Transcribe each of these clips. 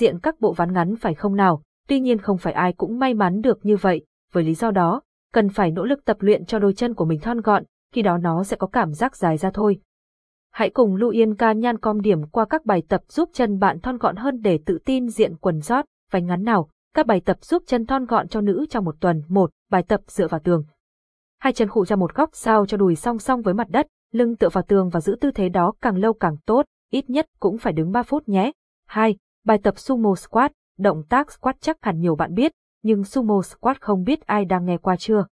diện các bộ ván ngắn phải không nào? Tuy nhiên không phải ai cũng may mắn được như vậy, với lý do đó, cần phải nỗ lực tập luyện cho đôi chân của mình thon gọn, khi đó nó sẽ có cảm giác dài ra thôi. Hãy cùng Lu Yên ca nhan com điểm qua các bài tập giúp chân bạn thon gọn hơn để tự tin diện quần rót, váy ngắn nào. Các bài tập giúp chân thon gọn cho nữ trong một tuần. một Bài tập dựa vào tường. Hai chân khụ ra một góc sao cho đùi song song với mặt đất, lưng tựa vào tường và giữ tư thế đó càng lâu càng tốt, ít nhất cũng phải đứng 3 phút nhé. 2. Bài tập sumo squat. Động tác squat chắc hẳn nhiều bạn biết, nhưng sumo squat không biết ai đang nghe qua chưa.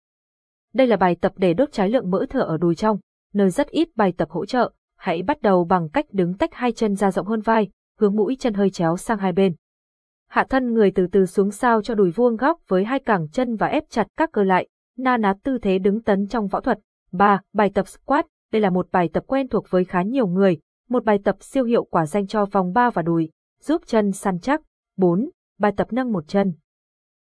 Đây là bài tập để đốt cháy lượng mỡ thừa ở đùi trong, nơi rất ít bài tập hỗ trợ. Hãy bắt đầu bằng cách đứng tách hai chân ra rộng hơn vai, hướng mũi chân hơi chéo sang hai bên. Hạ thân người từ từ xuống sao cho đùi vuông góc với hai cẳng chân và ép chặt các cơ lại, na ná tư thế đứng tấn trong võ thuật. 3. Bài tập squat. Đây là một bài tập quen thuộc với khá nhiều người, một bài tập siêu hiệu quả dành cho vòng ba và đùi, giúp chân săn chắc. 4. Bài tập nâng một chân.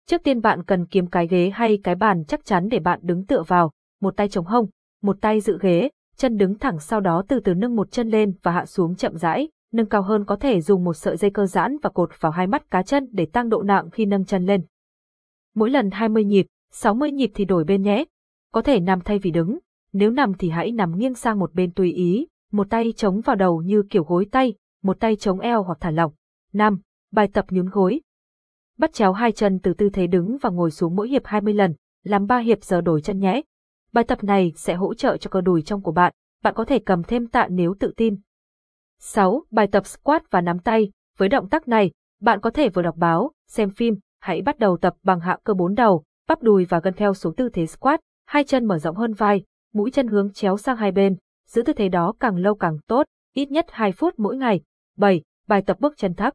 Trước tiên bạn cần kiếm cái ghế hay cái bàn chắc chắn để bạn đứng tựa vào, một tay chống hông, một tay giữ ghế, chân đứng thẳng sau đó từ từ nâng một chân lên và hạ xuống chậm rãi, nâng cao hơn có thể dùng một sợi dây cơ giãn và cột vào hai mắt cá chân để tăng độ nặng khi nâng chân lên. Mỗi lần 20 nhịp, 60 nhịp thì đổi bên nhé. Có thể nằm thay vì đứng, nếu nằm thì hãy nằm nghiêng sang một bên tùy ý, một tay chống vào đầu như kiểu gối tay, một tay chống eo hoặc thả lỏng. 5. Bài tập nhún gối. Bắt chéo hai chân từ tư thế đứng và ngồi xuống mỗi hiệp 20 lần, làm 3 hiệp giờ đổi chân nhé. Bài tập này sẽ hỗ trợ cho cơ đùi trong của bạn, bạn có thể cầm thêm tạ nếu tự tin. 6. Bài tập squat và nắm tay. Với động tác này, bạn có thể vừa đọc báo, xem phim, hãy bắt đầu tập bằng hạ cơ bốn đầu, bắp đùi và gân theo xuống tư thế squat, hai chân mở rộng hơn vai, mũi chân hướng chéo sang hai bên, giữ tư thế đó càng lâu càng tốt, ít nhất 2 phút mỗi ngày. 7. Bài tập bước chân thấp.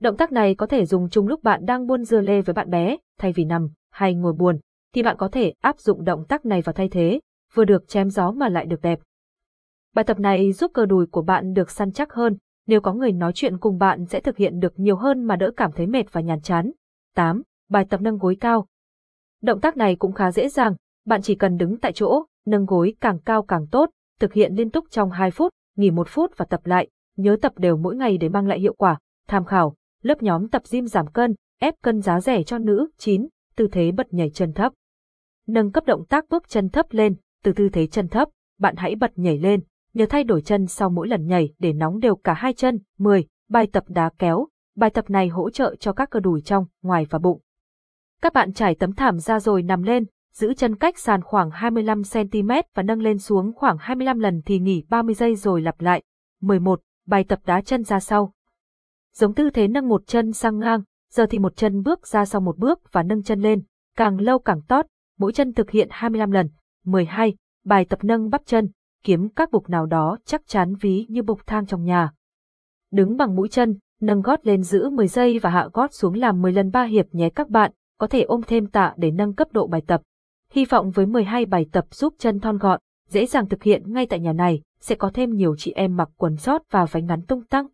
Động tác này có thể dùng chung lúc bạn đang buôn dưa lê với bạn bé, thay vì nằm hay ngồi buồn, thì bạn có thể áp dụng động tác này vào thay thế, vừa được chém gió mà lại được đẹp. Bài tập này giúp cơ đùi của bạn được săn chắc hơn, nếu có người nói chuyện cùng bạn sẽ thực hiện được nhiều hơn mà đỡ cảm thấy mệt và nhàn chán. 8. Bài tập nâng gối cao. Động tác này cũng khá dễ dàng, bạn chỉ cần đứng tại chỗ, nâng gối càng cao càng tốt, thực hiện liên tục trong 2 phút, nghỉ 1 phút và tập lại, nhớ tập đều mỗi ngày để mang lại hiệu quả. Tham khảo, lớp nhóm tập gym giảm cân, ép cân giá rẻ cho nữ. 9. Tư thế bật nhảy chân thấp. Nâng cấp động tác bước chân thấp lên, từ tư thế chân thấp, bạn hãy bật nhảy lên, nhớ thay đổi chân sau mỗi lần nhảy để nóng đều cả hai chân. 10. Bài tập đá kéo. Bài tập này hỗ trợ cho các cơ đùi trong, ngoài và bụng. Các bạn trải tấm thảm ra rồi nằm lên, giữ chân cách sàn khoảng 25cm và nâng lên xuống khoảng 25 lần thì nghỉ 30 giây rồi lặp lại. 11. Bài tập đá chân ra sau. Giống tư thế nâng một chân sang ngang, giờ thì một chân bước ra sau một bước và nâng chân lên, càng lâu càng tốt, mỗi chân thực hiện 25 lần. 12. Bài tập nâng bắp chân, kiếm các bục nào đó chắc chắn ví như bục thang trong nhà. Đứng bằng mũi chân, nâng gót lên giữ 10 giây và hạ gót xuống làm 10 lần 3 hiệp nhé các bạn, có thể ôm thêm tạ để nâng cấp độ bài tập. Hy vọng với 12 bài tập giúp chân thon gọn, dễ dàng thực hiện ngay tại nhà này, sẽ có thêm nhiều chị em mặc quần sót và váy ngắn tung tăng.